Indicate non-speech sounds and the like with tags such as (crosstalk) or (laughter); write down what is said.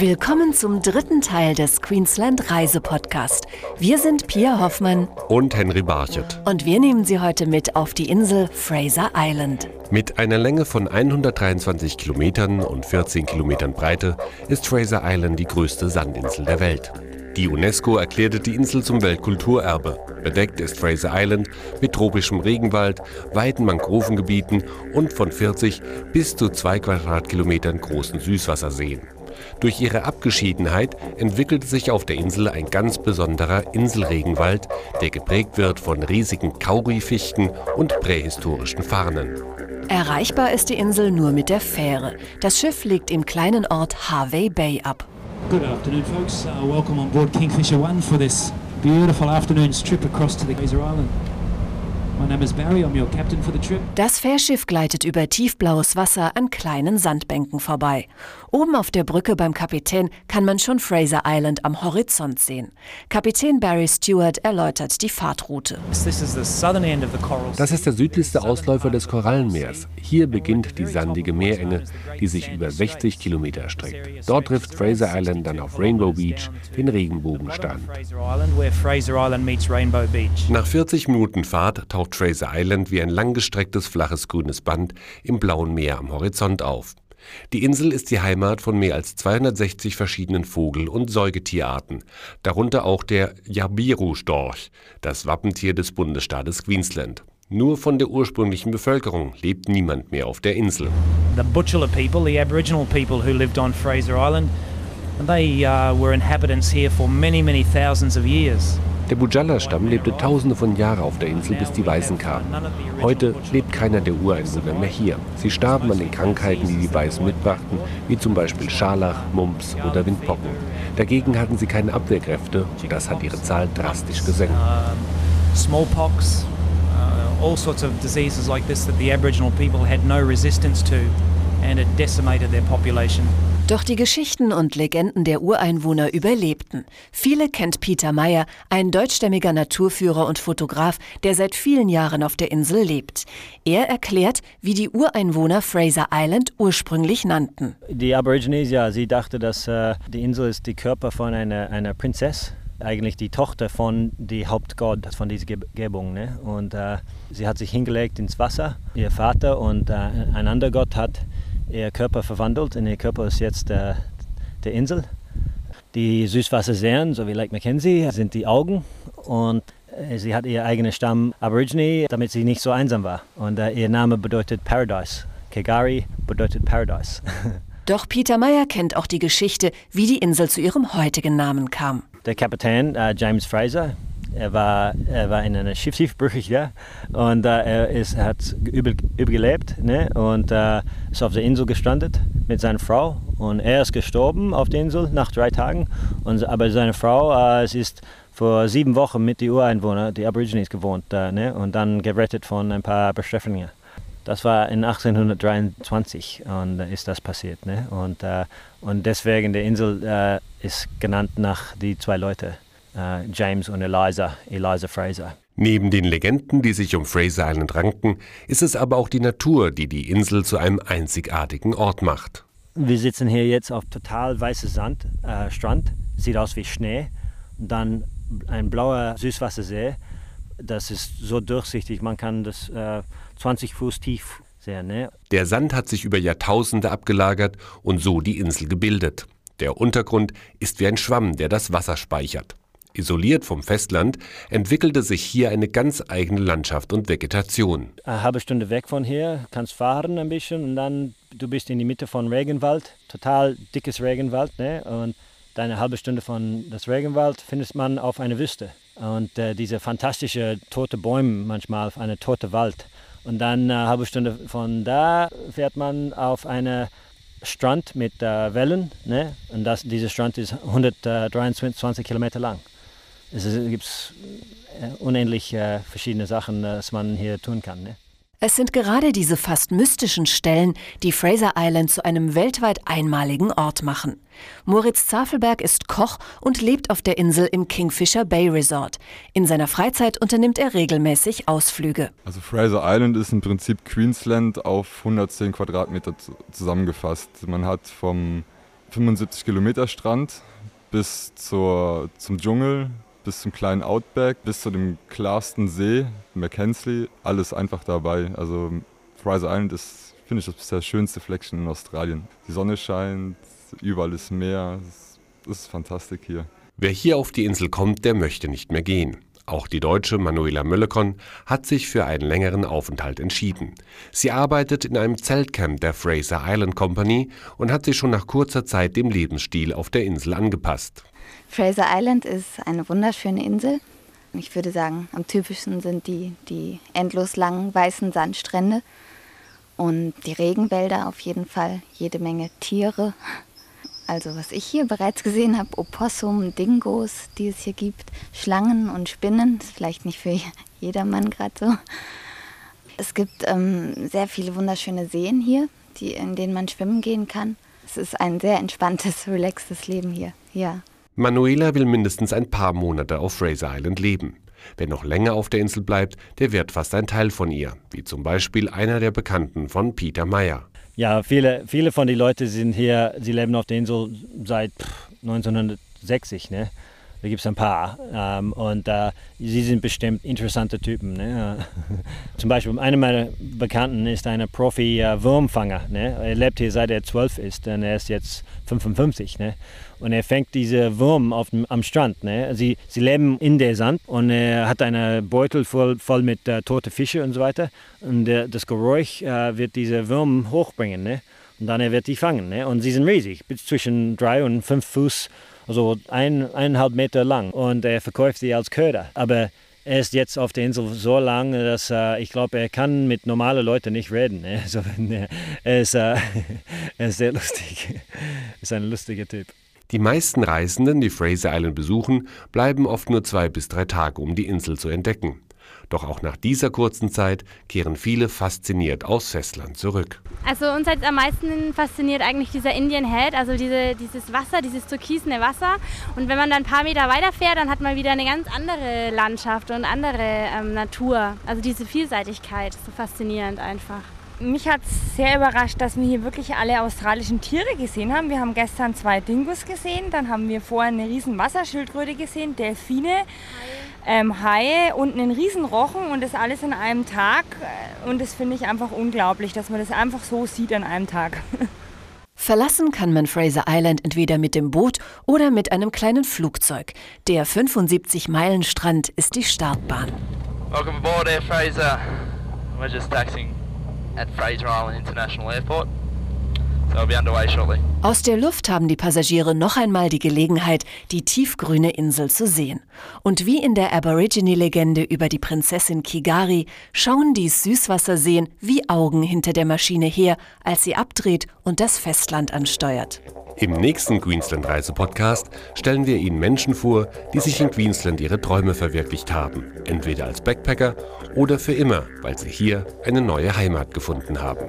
Willkommen zum dritten Teil des Queensland Reisepodcast. Wir sind Pia Hoffmann und Henry Barchet. Und wir nehmen Sie heute mit auf die Insel Fraser Island. Mit einer Länge von 123 Kilometern und 14 Kilometern Breite ist Fraser Island die größte Sandinsel der Welt. Die UNESCO erklärte die Insel zum Weltkulturerbe. Bedeckt ist Fraser Island mit tropischem Regenwald, weiten Mangrovengebieten und von 40 bis zu 2 Quadratkilometern großen Süßwasserseen. Durch ihre Abgeschiedenheit entwickelte sich auf der Insel ein ganz besonderer Inselregenwald, der geprägt wird von riesigen Kaurifichten und prähistorischen Farnen. Erreichbar ist die Insel nur mit der Fähre. Das Schiff legt im kleinen Ort Harvey Bay ab. Good afternoon, folks. Uh, welcome on board Kingfisher One for this beautiful afternoon's trip across to the Fraser Island. Das Fährschiff gleitet über tiefblaues Wasser an kleinen Sandbänken vorbei. Oben auf der Brücke beim Kapitän kann man schon Fraser Island am Horizont sehen. Kapitän Barry Stewart erläutert die Fahrtroute. Das ist der südlichste Ausläufer des Korallenmeers. Hier beginnt die sandige Meerenge, die sich über 60 Kilometer erstreckt. Dort trifft Fraser Island dann auf Rainbow Beach, den Regenbogenstrand. Nach 40 Minuten Fahrt taucht taucht Fraser Island wie ein langgestrecktes flaches grünes Band im blauen Meer am Horizont auf. Die Insel ist die Heimat von mehr als 260 verschiedenen Vogel- und Säugetierarten, darunter auch der Jabiru-Storch, das Wappentier des Bundesstaates Queensland. Nur von der ursprünglichen Bevölkerung lebt niemand mehr auf der Insel. The Butchulla people, the Aboriginal people who lived on Fraser Island, they uh, were inhabitants here for many, many thousands of years. Der Bujala-Stamm lebte tausende von Jahren auf der Insel, bis die Weißen kamen. Heute lebt keiner der Ureinwohner mehr hier. Sie starben an den Krankheiten, die die Weißen mitbrachten, wie zum Beispiel Scharlach, Mumps oder Windpocken. Dagegen hatten sie keine Abwehrkräfte und das hat ihre Zahl drastisch gesenkt. Smallpox, uh, all sorts of diseases like this that the Aboriginal people had no resistance to and it decimated their population. Doch die Geschichten und Legenden der Ureinwohner überlebten. Viele kennt Peter Meyer, ein deutschstämmiger Naturführer und Fotograf, der seit vielen Jahren auf der Insel lebt. Er erklärt, wie die Ureinwohner Fraser Island ursprünglich nannten. Die Aborigines, ja, sie dachte, dass äh, die Insel ist die Körper von einer, einer Prinzessin eigentlich die Tochter von dem Hauptgott von dieser Gebung. Ne? Und äh, sie hat sich hingelegt ins Wasser, ihr Vater und äh, ein anderer Gott hat ihr Körper verwandelt und ihr Körper ist jetzt der, der Insel. Die Süßwasserseen, so wie Lake Mackenzie, sind die Augen und äh, sie hat ihr eigenes Stamm Aborigine, damit sie nicht so einsam war. Und uh, ihr Name bedeutet Paradise. Kegari bedeutet Paradise. (laughs) Doch Peter Meyer kennt auch die Geschichte, wie die Insel zu ihrem heutigen Namen kam. Der Kapitän uh, James Fraser, er war, er war in einer Schiffsbrüchig, ja, und äh, er ist, hat übel, überlebt ne? und äh, ist auf der Insel gestrandet mit seiner Frau und er ist gestorben auf der Insel nach drei Tagen, und, aber seine Frau, äh, es ist vor sieben Wochen mit den Ureinwohnern, die Aborigines, gewohnt äh, ne? und dann gerettet von ein paar Bestrafungen. Das war in 1823 und ist das passiert. Ne? Und, äh, und deswegen die Insel äh, ist genannt nach die zwei Leuten. Äh, James und Eliza, Eliza Fraser. Neben den Legenden, die sich um Fraser Island ranken, ist es aber auch die Natur, die die Insel zu einem einzigartigen Ort macht. Wir sitzen hier jetzt auf total weißem Sand, äh, Strand, sieht aus wie Schnee. Dann ein blauer Süßwassersee, das ist so durchsichtig, man kann das äh, 20 Fuß tief sehen. Ne? Der Sand hat sich über Jahrtausende abgelagert und so die Insel gebildet. Der Untergrund ist wie ein Schwamm, der das Wasser speichert. Isoliert vom Festland entwickelte sich hier eine ganz eigene Landschaft und Vegetation. Eine halbe Stunde weg von hier, kannst fahren ein bisschen und dann du bist in die Mitte von Regenwald, total dickes Regenwald, ne? Und eine halbe Stunde von das Regenwald findest man auf einer Wüste und äh, diese fantastische tote Bäume manchmal auf eine tote Wald. Und dann eine halbe Stunde von da fährt man auf eine Strand mit äh, Wellen, ne? Und das, dieser Strand ist 123 Kilometer lang es gibt äh, unendlich äh, verschiedene Sachen, äh, was man hier tun kann. Ne? Es sind gerade diese fast mystischen Stellen, die Fraser Island zu einem weltweit einmaligen Ort machen. Moritz Zafelberg ist Koch und lebt auf der Insel im Kingfisher Bay Resort. In seiner Freizeit unternimmt er regelmäßig Ausflüge. Also Fraser Island ist im Prinzip Queensland auf 110 Quadratmeter zusammengefasst. Man hat vom 75 Kilometer Strand bis zur, zum Dschungel, bis zum kleinen Outback, bis zu dem klarsten See, Mackenzie, alles einfach dabei. Also Fraser Island ist, finde ich, das bisher schönste Fleckchen in Australien. Die Sonne scheint, überall ist Meer, es ist fantastisch hier. Wer hier auf die Insel kommt, der möchte nicht mehr gehen. Auch die Deutsche Manuela Möllekon hat sich für einen längeren Aufenthalt entschieden. Sie arbeitet in einem Zeltcamp der Fraser Island Company und hat sich schon nach kurzer Zeit dem Lebensstil auf der Insel angepasst. Fraser Island ist eine wunderschöne Insel. Ich würde sagen, am typischsten sind die, die endlos langen weißen Sandstrände und die Regenwälder auf jeden Fall, jede Menge Tiere, also was ich hier bereits gesehen habe, Opossum, Dingos, die es hier gibt, Schlangen und Spinnen, ist vielleicht nicht für (laughs) jedermann gerade so. Es gibt ähm, sehr viele wunderschöne Seen hier, die, in denen man schwimmen gehen kann. Es ist ein sehr entspanntes, (laughs) relaxtes Leben hier. Ja. Manuela will mindestens ein paar Monate auf Fraser Island leben. Wer noch länger auf der Insel bleibt, der wird fast ein Teil von ihr, wie zum Beispiel einer der Bekannten von Peter Meyer. Ja, viele, viele von den Leuten sind hier, sie leben auf der Insel seit 1960. Ne? Da gibt es ein paar. Ähm, und äh, sie sind bestimmt interessante Typen. Ne? (laughs) Zum Beispiel, einer meiner Bekannten ist ein Profi-Wurmfanger. Ne? Er lebt hier seit er zwölf ist und er ist jetzt 55. Ne? Und er fängt diese Wurm auf am Strand. Ne? Sie, sie leben in der Sand und er hat einen Beutel voll, voll mit äh, toten Fischen und so weiter. Und der, das Geräusch äh, wird diese Würmer hochbringen. Ne? Und dann er wird die fangen. Ne? Und sie sind riesig, bis zwischen drei und fünf Fuß, also ein, eineinhalb Meter lang. Und er verkauft sie als Köder. Aber er ist jetzt auf der Insel so lang, dass äh, ich glaube, er kann mit normalen Leuten nicht reden. Ne? (laughs) Also, er, ist, äh, (laughs) er ist sehr lustig. Er ist ein lustiger Typ. Die meisten Reisenden, die Fraser Island besuchen, bleiben oft nur zwei bis drei Tage, um die Insel zu entdecken. Doch auch nach dieser kurzen Zeit kehren viele fasziniert aus Festland zurück. Also uns hat am meisten fasziniert eigentlich dieser Indian Head, also diese, dieses Wasser, dieses türkisene Wasser. Und wenn man dann ein paar Meter weiterfährt, dann hat man wieder eine ganz andere Landschaft und andere ähm, Natur. Also diese Vielseitigkeit, ist so faszinierend einfach. Mich hat es sehr überrascht, dass wir hier wirklich alle australischen Tiere gesehen haben. Wir haben gestern zwei Dingus gesehen, dann haben wir vorher eine riesen Wasserschildkröte gesehen, Delfine, ähm, Haie und einen riesen Rochen und das alles an einem Tag. Und das finde ich einfach unglaublich, dass man das einfach so sieht an einem Tag. (laughs) Verlassen kann man Fraser Island entweder mit dem Boot oder mit einem kleinen Flugzeug. Der 75-Meilen-Strand ist die Startbahn. Welcome aboard Air Fraser. We're just taxiing at Fraser Island International Airport. Aus der Luft haben die Passagiere noch einmal die Gelegenheit, die tiefgrüne Insel zu sehen. Und wie in der Aborigine-Legende über die Prinzessin Kigari schauen die Süßwasserseen wie Augen hinter der Maschine her, als sie abdreht und das Festland ansteuert. Im nächsten Queensland-Reise-Podcast stellen wir Ihnen Menschen vor, die sich in Queensland ihre Träume verwirklicht haben. Entweder als Backpacker oder für immer, weil sie hier eine neue Heimat gefunden haben.